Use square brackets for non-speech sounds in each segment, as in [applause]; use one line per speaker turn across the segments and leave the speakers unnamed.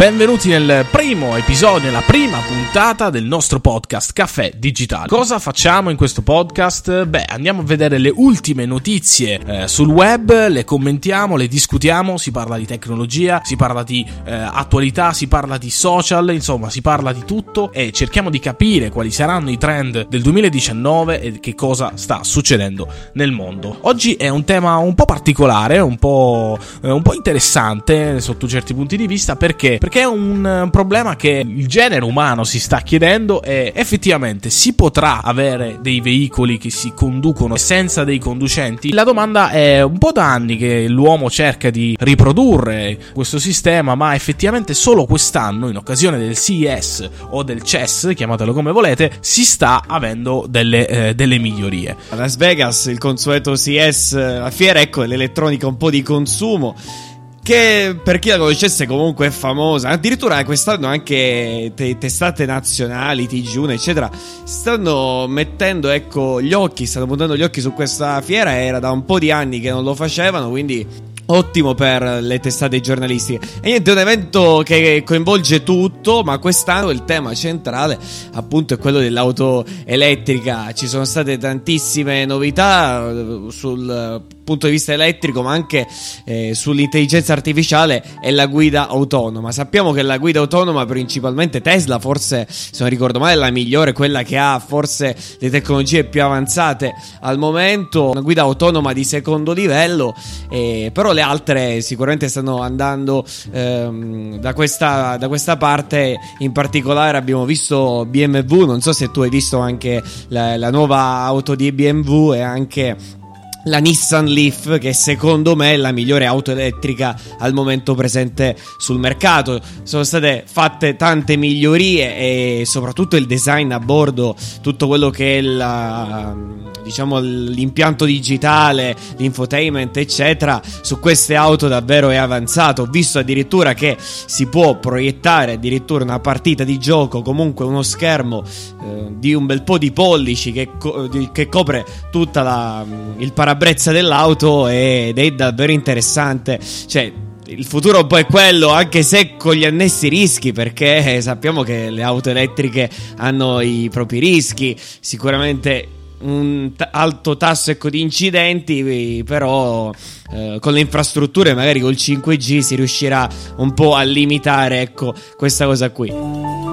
benvenuti nel primo episodio, nella prima puntata del nostro podcast Caffè Digitale. Cosa facciamo in questo podcast? Beh, andiamo a vedere le ultime notizie eh, sul web, le commentiamo, le discutiamo, si parla di tecnologia, si parla di eh, attualità, si parla di social, insomma, si parla di tutto e cerchiamo di capire quali saranno i trend del 2019 e che cosa sta succedendo nel mondo. Oggi è un tema un po' particolare, un po', eh, un po interessante sotto certi punti di vista perché? Perché è un problema che il genere umano si sta chiedendo e effettivamente si potrà avere dei veicoli che si conducono senza dei conducenti? La domanda è un po' da anni che l'uomo cerca di riprodurre questo sistema, ma effettivamente solo quest'anno, in occasione del CES o del CES, chiamatelo come volete, si sta avendo delle, eh, delle migliorie.
Las Vegas, il consueto CES, la fiera, ecco, l'elettronica un po' di consumo che per chi la conoscesse comunque è famosa. Addirittura quest'anno anche te- testate nazionali, TG1, eccetera, stanno mettendo ecco gli occhi, stanno puntando gli occhi su questa fiera. Era da un po' di anni che non lo facevano, quindi ottimo per le testate giornalistiche. E niente, è un evento che coinvolge tutto, ma quest'anno il tema centrale appunto è quello dell'auto elettrica. Ci sono state tantissime novità eh, sul punto di vista elettrico, ma anche eh, sull'intelligenza artificiale e la guida autonoma. Sappiamo che la guida autonoma, principalmente Tesla, forse se non ricordo male, è la migliore, quella che ha forse le tecnologie più avanzate al momento. Una guida autonoma di secondo livello, eh, però le altre sicuramente stanno andando ehm, da, questa, da questa parte. In particolare abbiamo visto BMW, non so se tu hai visto anche la, la nuova auto di BMW e anche la Nissan Leaf che secondo me è la migliore auto elettrica al momento presente sul mercato. Sono state fatte tante migliorie e soprattutto il design a bordo tutto quello che è la, diciamo l'impianto digitale l'infotainment eccetera su queste auto davvero è avanzato. Ho visto addirittura che si può proiettare addirittura una partita di gioco comunque uno schermo eh, di un bel po' di pollici che, co- che copre tutta la, il parametro parabrezza dell'auto ed è davvero interessante. Cioè, il futuro poi è quello, anche se con gli annessi rischi, perché sappiamo che le auto elettriche hanno i propri rischi. Sicuramente un t- alto tasso ecco, di incidenti, però eh, con le infrastrutture, magari col 5G, si riuscirà un po' a limitare ecco, questa cosa qui.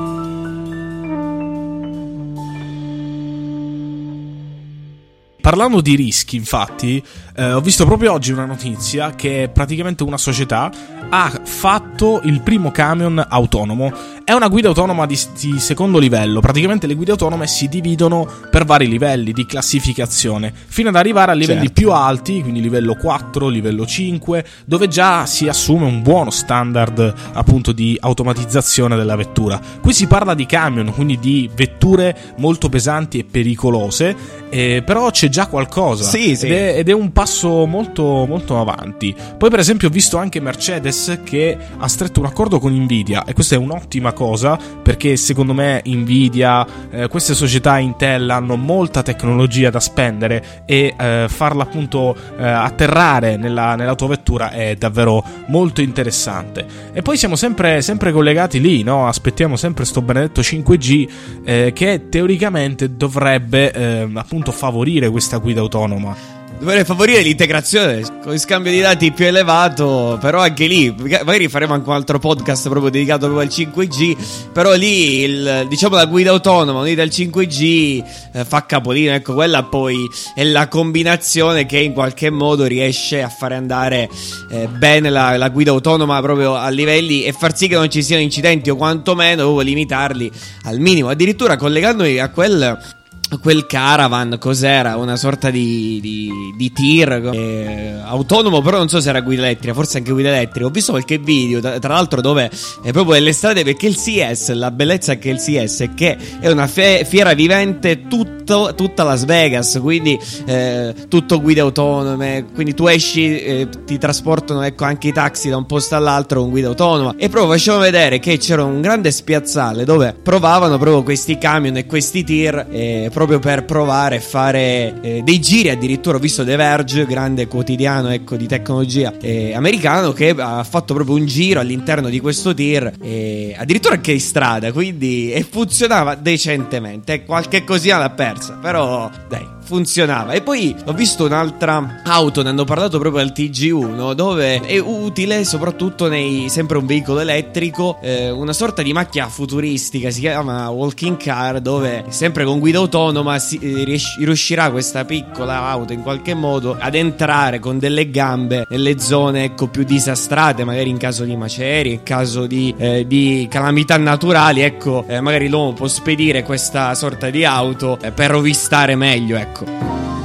Parlando di rischi, infatti, eh, ho visto proprio oggi una notizia che praticamente una società ha fatto il primo camion autonomo. È una guida autonoma di, di, secondo livello. Praticamente le guide autonome si dividono per vari livelli di classificazione, fino ad arrivare a livelli certo. più alti, quindi livello 4, livello 5, dove già si assume un buono standard appunto di automatizzazione della vettura. Qui si parla di camion, quindi di vetture molto pesanti e pericolose, eh, però c'è già qualcosa.
Sì, sì.
Ed, è, ed è un passo molto, molto avanti. Poi, per esempio, ho visto anche Mercedes che ha stretto un accordo con Nvidia, e questa è un'ottima cosa perché secondo me Nvidia, eh, queste società Intel hanno molta tecnologia da spendere e eh, farla appunto eh, atterrare nella, nell'autovettura è davvero molto interessante. E poi siamo sempre, sempre collegati lì, no? Aspettiamo sempre sto benedetto 5G eh, che teoricamente dovrebbe eh, appunto favorire questa guida autonoma.
Dovrei favorire l'integrazione con il scambio di dati più elevato, però anche lì, magari faremo anche un altro podcast proprio dedicato proprio al 5G, però lì il, diciamo la guida autonoma unita al 5G eh, fa capolino, ecco quella poi è la combinazione che in qualche modo riesce a fare andare eh, bene la, la, guida autonoma proprio a livelli e far sì che non ci siano incidenti o quantomeno limitarli al minimo, addirittura collegandomi a quel quel caravan cos'era? Una sorta di, di, di tir eh, autonomo, però non so se era guida elettrica, forse anche guida elettrica. Ho visto qualche video, tra, tra l'altro, dove è proprio delle strade perché il CS, la bellezza che il CS è che è una fe- fiera vivente tutto, tutta Las Vegas, quindi eh, tutto guide autonome. Quindi tu esci, eh, ti trasportano ecco, anche i taxi da un posto all'altro con guida autonoma. E proprio facevano vedere che c'era un grande spiazzale dove provavano proprio questi camion e questi tir. Proprio per provare a fare eh, dei giri. Addirittura ho visto The Verge, grande quotidiano ecco, di tecnologia eh, americano, che ha fatto proprio un giro all'interno di questo tir, eh, addirittura anche in strada, quindi e funzionava decentemente. Qualche cosina l'ha persa, però dai funzionava. E poi ho visto un'altra auto, ne hanno parlato proprio al TG1, dove è utile soprattutto nei sempre un veicolo elettrico, eh, una sorta di macchina futuristica, si chiama Walking Car, dove sempre con guida autonoma si, eh, riuscirà questa piccola auto in qualche modo ad entrare con delle gambe nelle zone ecco, più disastrate, magari in caso di macerie, in caso di, eh, di calamità naturali, ecco, eh, magari l'uomo può spedire questa sorta di auto eh, per rovistare meglio, ecco. Ecco.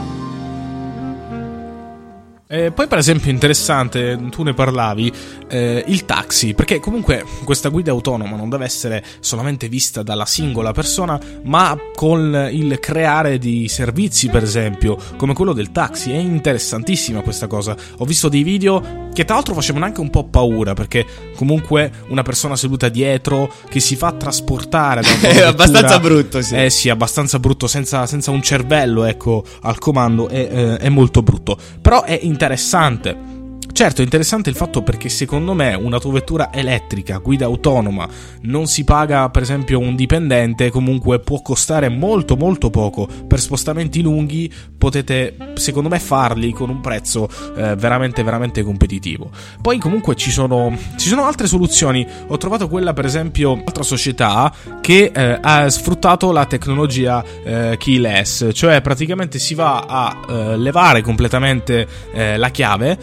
E poi, per esempio, interessante, tu ne parlavi, eh, il taxi, perché comunque questa guida autonoma non deve essere solamente vista dalla singola persona, ma con il creare di servizi, per esempio, come quello del taxi. È interessantissima questa cosa. Ho visto dei video che tra l'altro facevano anche un po' paura, perché comunque una persona seduta dietro che si fa trasportare da [laughs]
È abbastanza brutto, sì.
Eh sì, abbastanza brutto, senza, senza un cervello, ecco, al comando, è, eh, è molto brutto. Però è interessante interessante. Certo, è interessante il fatto perché secondo me un'autovettura elettrica, guida autonoma, non si paga per esempio un dipendente, comunque può costare molto molto poco. Per spostamenti lunghi potete secondo me farli con un prezzo eh, veramente veramente competitivo. Poi comunque ci sono, ci sono altre soluzioni, ho trovato quella per esempio un'altra società che eh, ha sfruttato la tecnologia eh, keyless, cioè praticamente si va a eh, levare completamente eh, la chiave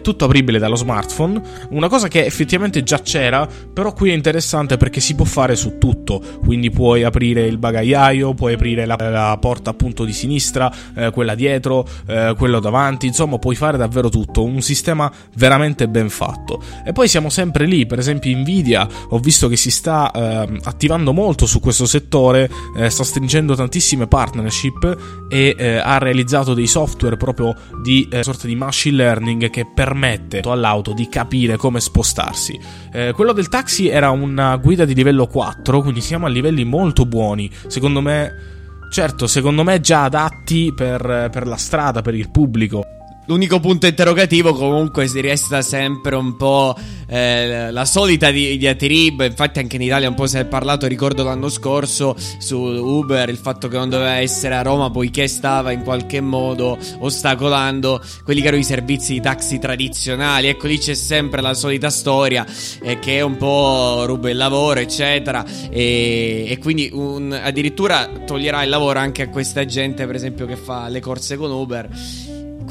tutto apribile dallo smartphone, una cosa che effettivamente già c'era, però qui è interessante perché si può fare su tutto, quindi puoi aprire il bagagliaio, puoi aprire la, la porta appunto di sinistra, eh, quella dietro, eh, quello davanti, insomma puoi fare davvero tutto, un sistema veramente ben fatto. E poi siamo sempre lì, per esempio Nvidia, ho visto che si sta eh, attivando molto su questo settore, eh, sta stringendo tantissime partnership e eh, ha realizzato dei software proprio di eh, sorta di machine learning che permettono permette all'auto di capire come spostarsi. Eh, quello del taxi era una guida di livello 4, quindi siamo a livelli molto buoni. Secondo me, certo, secondo me già adatti per, per la strada, per il pubblico.
L'unico punto interrogativo comunque si resta sempre un po' eh, la solita di, diatriba, infatti anche in Italia un po' si è parlato, ricordo l'anno scorso su Uber, il fatto che non doveva essere a Roma poiché stava in qualche modo ostacolando quelli che erano i servizi di taxi tradizionali, ecco lì c'è sempre la solita storia eh, che un po' ruba il lavoro eccetera. E, e quindi un, addirittura toglierà il lavoro anche a questa gente per esempio che fa le corse con Uber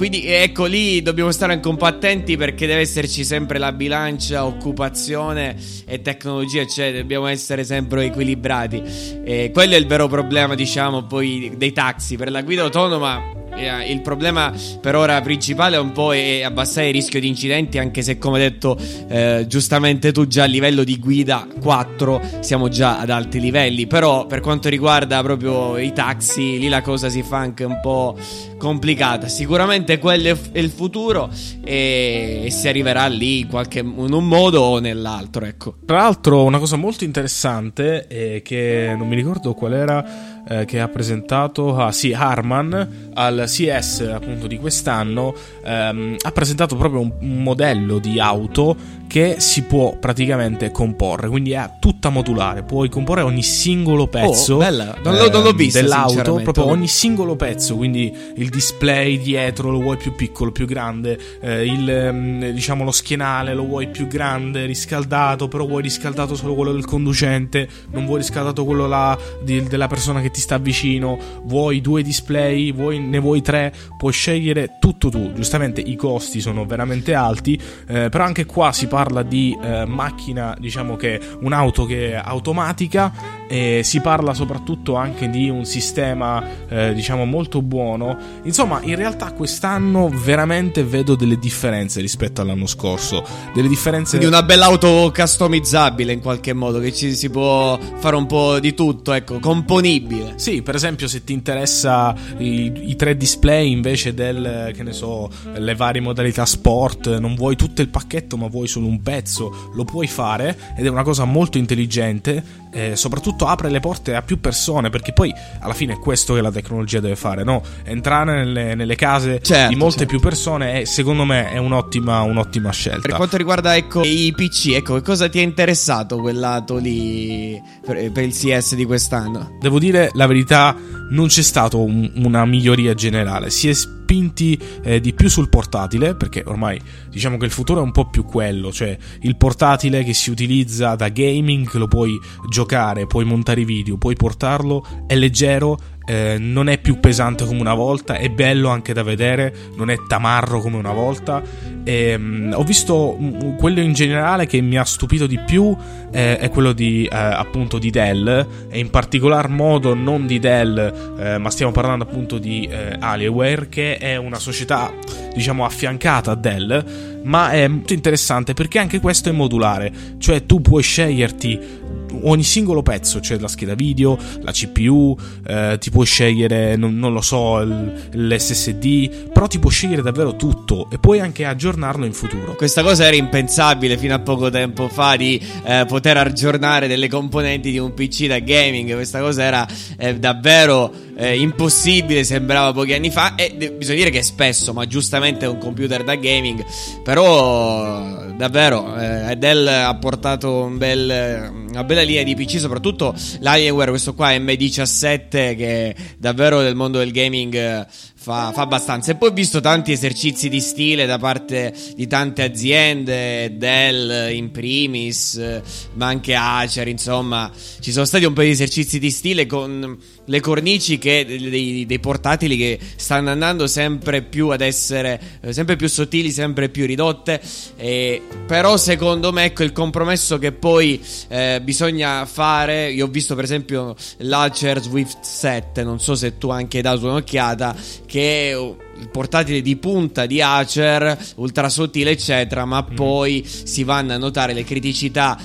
quindi ecco lì dobbiamo stare anche un po' attenti perché deve esserci sempre la bilancia, occupazione e tecnologia, cioè dobbiamo essere sempre equilibrati. E quello è il vero problema, diciamo, poi dei taxi. Per la guida autonoma eh, il problema per ora principale è un po' abbassare il rischio di incidenti, anche se come detto eh, giustamente tu già a livello di guida 4 siamo già ad alti livelli, però per quanto riguarda proprio i taxi, lì la cosa si fa anche un po' complicata. Sicuramente quello è il futuro e, e si arriverà lì in, qualche, in un modo o nell'altro, ecco.
Tra l'altro una cosa molto interessante è che non mi ricordo qual era eh, che ha presentato, ah sì, Harman al CS appunto di quest'anno, ehm, ha presentato proprio un, un modello di auto che si può praticamente comporre, quindi è tutta modulare, puoi comporre ogni singolo pezzo
oh, bella. Non, l'ho, non l'ho visto,
dell'auto, proprio ogni singolo pezzo, quindi il display dietro lo vuoi più piccolo, più grande, eh, il, ehm, diciamo lo schienale lo vuoi più grande, riscaldato, però vuoi riscaldato solo quello del conducente, non vuoi riscaldato quello là di, della persona che ti sta vicino, vuoi due display, vuoi, ne vuoi tre, puoi scegliere tutto tu, giustamente i costi sono veramente alti, eh, però anche qua si parla di eh, macchina, diciamo che un'auto che è automatica e si parla soprattutto anche di un sistema eh, diciamo molto buono. Insomma, in realtà quest'anno veramente vedo delle differenze rispetto all'anno scorso, delle differenze
di una bella auto customizzabile in qualche modo che ci si può fare un po' di tutto, ecco, componibile.
Sì, per esempio, se ti interessa i, i 3D display invece del, che ne so, le varie modalità sport, non vuoi tutto il pacchetto ma vuoi solo un pezzo, lo puoi fare ed è una cosa molto intelligente eh, soprattutto apre le porte a più persone, perché poi alla fine è questo che la tecnologia deve fare, no? Entrare nelle, nelle case certo, di molte certo. più persone è, secondo me è un'ottima, un'ottima, scelta.
Per quanto riguarda ecco, i PC, ecco, cosa ti è interessato quel lato lì per, per, il CS di quest'anno?
Devo dire la verità, non c'è stata un, una miglioria generale, si è spinti eh, di più sul portatile, perché ormai diciamo che il futuro è un po' più quello, cioè il portatile che si utilizza da gaming, lo puoi giocare, puoi montare i video, puoi portarlo, è leggero eh, non è più pesante come una volta, è bello anche da vedere, non è tamarro come una volta. E, um, ho visto um, quello in generale che mi ha stupito di più eh, è quello di eh, appunto di Dell e in particolar modo non di Dell, eh, ma stiamo parlando appunto di eh, Alienware che è una società diciamo affiancata a Dell, ma è molto interessante perché anche questo è modulare, cioè tu puoi sceglierti ogni singolo pezzo, cioè la scheda video, la CPU, eh, ti puoi scegliere, non, non lo so, il, l'SSD, però ti puoi scegliere davvero tutto e puoi anche aggiornarlo in futuro.
Questa cosa era impensabile fino a poco tempo fa di eh, poter aggiornare delle componenti di un PC da gaming, questa cosa era eh, davvero eh, impossibile, sembrava pochi anni fa e de- bisogna dire che spesso, ma giustamente è un computer da gaming, però davvero eh, Dell ha portato un bel, una bella linea di PC, soprattutto l'Alienware, questo qua M17 che davvero nel mondo del gaming eh, fa, fa, abbastanza. E poi ho visto tanti esercizi di stile da parte di tante aziende, Dell in primis, ma anche Acer, insomma, ci sono stati un po' di esercizi di stile con le cornici che, dei, dei, portatili che stanno andando sempre più ad essere eh, sempre più sottili, sempre più ridotte. Eh, però secondo me ecco il compromesso che poi eh, bisogna fare. Io ho visto per esempio l'Acer Swift 7, non so se tu anche hai dato un'occhiata che è il portatile di punta di Acer, ultra sottile, eccetera, ma mm. poi si vanno a notare le criticità.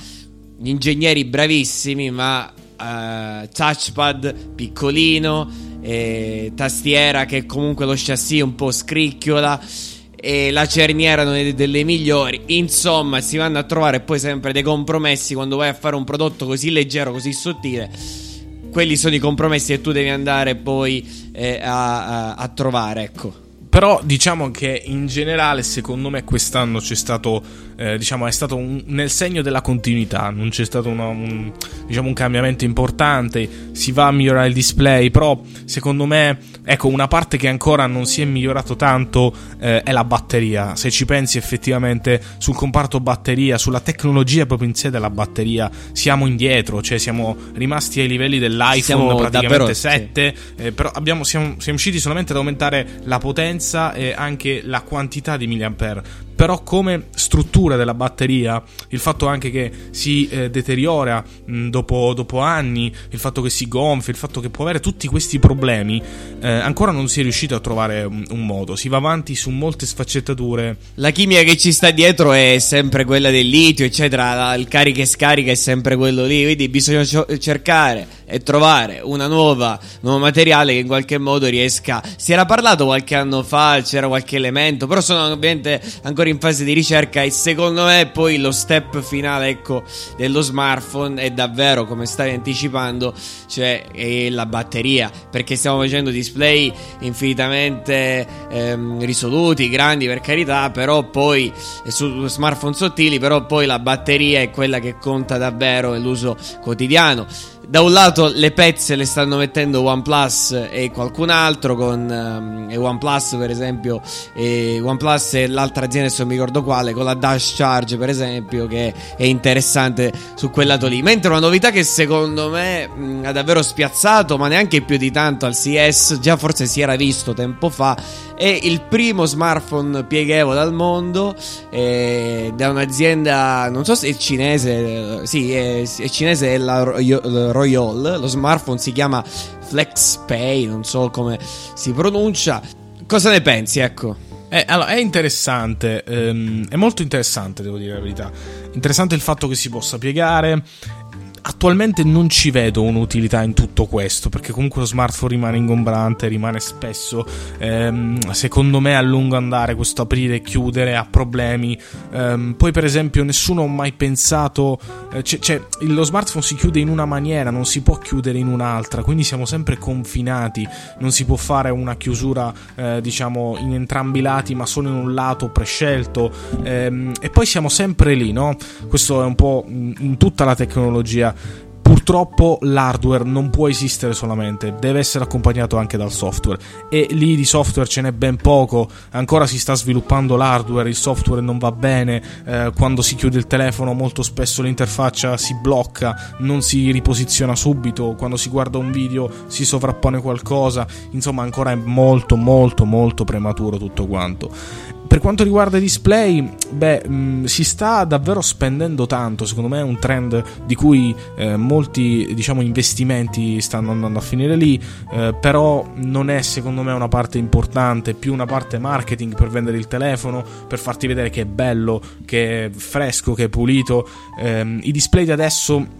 Gli ingegneri bravissimi, ma uh, touchpad piccolino, eh, tastiera che comunque lo chassis un po' scricchiola e la cerniera non è delle migliori. Insomma, si vanno a trovare poi sempre dei compromessi quando vai a fare un prodotto così leggero, così sottile quelli sono i compromessi che tu devi andare poi eh, a, a, a trovare, ecco.
Però diciamo che in generale, secondo me, quest'anno c'è stato, eh, diciamo, è stato un, nel segno della continuità. Non c'è stato una, un, diciamo, un cambiamento importante. Si va a migliorare il display, però secondo me, ecco, una parte che ancora non si è migliorato tanto eh, è la batteria. Se ci pensi effettivamente sul comparto batteria, sulla tecnologia proprio in sé della batteria, siamo indietro, cioè siamo rimasti ai livelli dell'iPhone siamo praticamente davvero, 7. Sì. Eh, però abbiamo, siamo, siamo riusciti solamente ad aumentare la potenza potenza e anche la quantità di milliampere però come struttura della batteria, il fatto anche che si eh, deteriora mh, dopo, dopo, anni, il fatto che si gonfia, il fatto che può avere tutti questi problemi, eh, ancora non si è riuscito a trovare un, un, modo. Si va avanti su molte sfaccettature.
La chimica che ci sta dietro è sempre quella del litio, eccetera. Il carica e scarica è sempre quello lì. Quindi bisogna cercare e trovare una nuova, nuovo materiale che in qualche modo riesca. Si era parlato qualche anno fa, c'era qualche elemento, però sono ovviamente ancora in fase di ricerca e secondo me poi lo step finale ecco, dello smartphone è davvero come stai anticipando cioè la batteria perché stiamo facendo display infinitamente ehm, risoluti grandi per carità però poi su smartphone sottili però poi la batteria è quella che conta davvero nell'uso quotidiano da un lato le pezze le stanno mettendo OnePlus e qualcun altro con um, OnePlus per esempio e OnePlus e l'altra azienda adesso non mi ricordo quale con la Dash Charge per esempio che è interessante su quel lato lì. Mentre una novità che secondo me mh, ha davvero spiazzato ma neanche più di tanto al CS già forse si era visto tempo fa è il primo smartphone pieghevole al mondo eh, da un'azienda, non so se è cinese, sì, è, è cinese, è la Royal. Lo smartphone si chiama FlexPay, non so come si pronuncia. Cosa ne pensi, ecco?
Eh, allora, è interessante, ehm, è molto interessante, devo dire la verità. Interessante il fatto che si possa piegare, attualmente non ci vedo un'utilità in tutto questo, perché comunque lo smartphone rimane ingombrante, rimane spesso, ehm, secondo me a lungo andare questo aprire e chiudere ha problemi. Ehm, poi per esempio nessuno ha mai pensato, eh, cioè, cioè, lo smartphone si chiude in una maniera, non si può chiudere in un'altra, quindi siamo sempre confinati, non si può fare una chiusura eh, diciamo in entrambi i lati, ma solo in un lato prescelto. Ehm, e poi siamo sempre lì, no? Questo è un po' in tutta la tecnologia Purtroppo l'hardware non può esistere solamente, deve essere accompagnato anche dal software e lì di software ce n'è ben poco, ancora si sta sviluppando l'hardware, il software non va bene, eh, quando si chiude il telefono molto spesso l'interfaccia si blocca, non si riposiziona subito, quando si guarda un video si sovrappone qualcosa, insomma ancora è molto molto molto prematuro tutto quanto. Per quanto riguarda i display, beh, mh, mm, si sta davvero spendendo tanto, secondo me è un trend di cui eh, molti diciamo, investimenti stanno andando a finire lì, eh, però non è secondo me una parte importante, più una parte marketing per vendere il telefono, per farti vedere che è bello, che è fresco, che è pulito. Eh, I display di adesso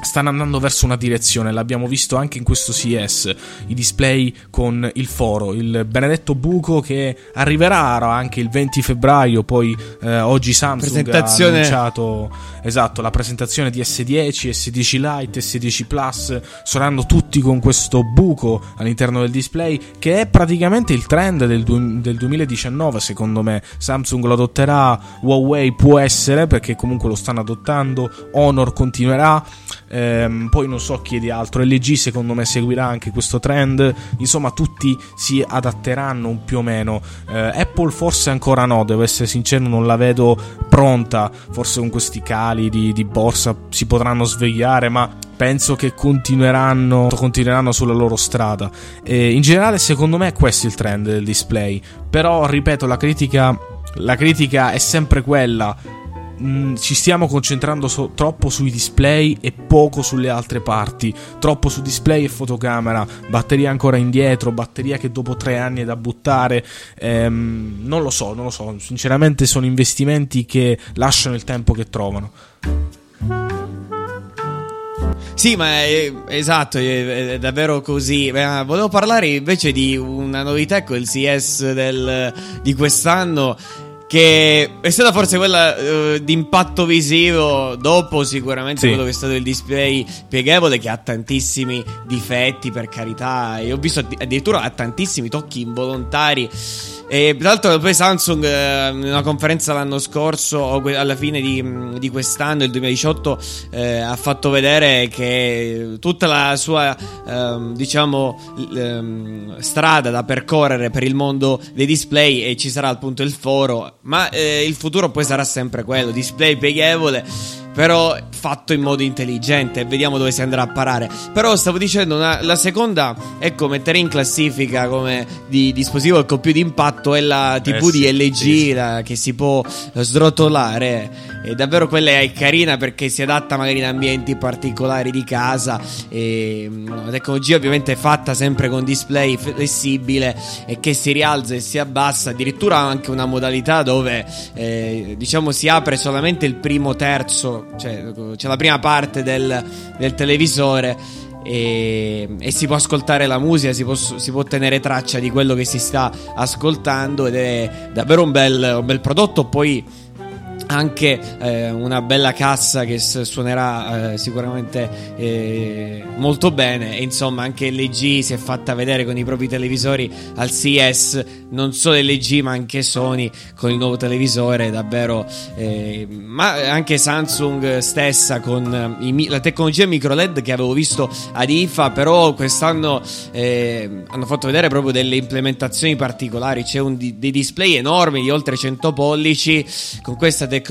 stanno andando verso una direzione, l'abbiamo visto anche in questo CS, i display con il foro, il benedetto buco che arriverà anche il 20 febbraio, poi eh, oggi Samsung ha annunciato esatto, la presentazione di S10, S10 Lite, S10 Plus, saranno tutti con questo buco all'interno del display che è praticamente il trend del, du- del 2019 secondo me, Samsung lo adotterà, Huawei può essere perché comunque lo stanno adottando, Honor continuerà ehm, poi non so chi di altro, LG secondo me seguirà anche questo trend, insomma tutti si adatteranno più o meno, eh, Apple forse ancora no, devo essere sincero, non la vedo pronta, forse con questi cali di, di borsa si potranno svegliare, ma penso che continueranno, continueranno sulla loro strada. E in generale, secondo me, questo è il trend del display. Però, ripeto, la critica, la critica è sempre quella mh, mm, ci stiamo concentrando so- troppo sui display e poco sulle altre parti. Troppo su display e fotocamera, batteria ancora indietro, batteria che dopo tre anni è da buttare. Ehm, non lo so, non lo so. Sinceramente sono investimenti che lasciano il tempo che trovano.
Sì, ma è, esatto, è, è davvero così. Beh, volevo parlare invece di una novità con il CS del, di quest'anno che è stata forse quella uh, di impatto visivo dopo sicuramente sì. quello che è stato il display pieghevole che ha tantissimi difetti per carità e ho visto addirittura ha tantissimi tocchi involontari e tra l'altro poi Samsung eh, in una conferenza l'anno scorso o alla fine di, di quest'anno, il 2018, eh, ha fatto vedere che tutta la sua eh, diciamo ehm, strada da percorrere per il mondo dei display e ci sarà appunto il foro, ma eh, il futuro poi sarà sempre quello, display pieghevole però fatto in modo intelligente. Vediamo dove si andrà a parare. Però stavo dicendo, una, la seconda, ecco, mettere in classifica come di dispositivo con più di impatto è la TV eh di LG sì. la, che si può srotolare. E davvero quella è carina perché si adatta magari in ambienti particolari di casa. E la tecnologia ovviamente è fatta sempre con display flessibile e che si rialza e si abbassa. Addirittura ha anche una modalità dove eh, diciamo si apre solamente il primo terzo cioè, c'è la prima parte del, del televisore e, e, si può ascoltare la musica, si può, si può, tenere traccia di quello che si sta ascoltando ed è davvero un bel, un bel prodotto. Poi anche eh, una bella cassa che suonerà eh, sicuramente eh, molto bene. E insomma anche LG si è fatta vedere con i propri televisori al CES non solo LG ma anche Sony con il nuovo televisore davvero eh, ma anche Samsung stessa con eh, i, la tecnologia micro LED che avevo visto ad IFA però quest'anno eh, hanno fatto vedere proprio delle implementazioni particolari. C'è un, dei display enormi di oltre 100 pollici con questa tecnologia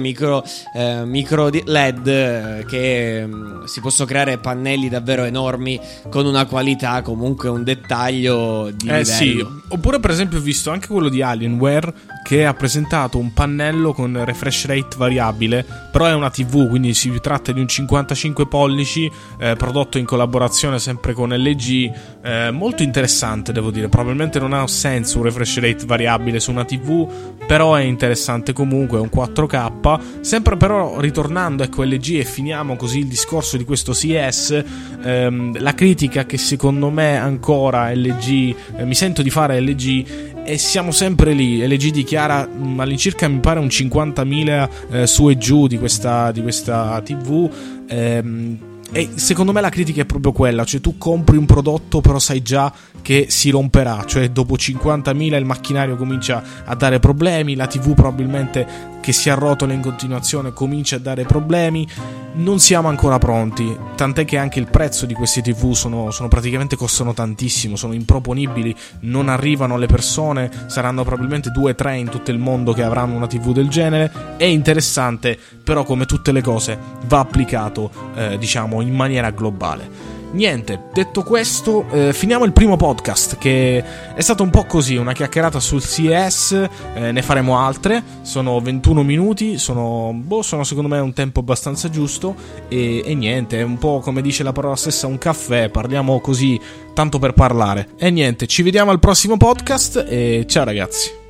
micro, eh, micro LED eh, che mm, si possono creare pannelli davvero enormi con una qualità comunque un dettaglio di eh livello. sì
oppure per esempio ho visto anche quello di Alienware che ha presentato un pannello con refresh rate variabile però è una tv quindi si tratta di un 55 pollici eh, prodotto in collaborazione sempre con LG eh, molto interessante devo dire probabilmente non ha senso un refresh rate variabile su una tv però è interessante comunque è un 4 4K, sempre però ritornando ecco LG e finiamo così il discorso di questo CS, ehm, la critica che secondo me ancora LG, eh, mi sento di fare LG e siamo sempre lì. LG dichiara mh, mm, all'incirca mi pare un 50.000 eh, su e giù di questa, di questa TV. Ehm, e secondo me la critica è proprio quella, cioè tu compri un prodotto però sai già che si romperà, cioè dopo 50.000 il macchinario comincia a dare problemi, la TV probabilmente che si arrotola in continuazione comincia a dare problemi, non siamo ancora pronti, tant'è che anche il prezzo di questi TV sono, sono praticamente costano tantissimo, sono improponibili, non arrivano le persone, saranno probabilmente 2-3 in tutto il mondo che avranno una TV del genere, è interessante, però come tutte le cose va applicato eh, diciamo in maniera globale. Niente, detto questo, eh, finiamo il primo podcast che è stato un po' così, una chiacchierata sul CES, eh, ne faremo altre, sono 21 minuti, sono, boh, sono secondo me un tempo abbastanza giusto e, e niente, è un po' come dice la parola stessa un caffè, parliamo così tanto per parlare. E niente, ci vediamo al prossimo podcast e ciao ragazzi.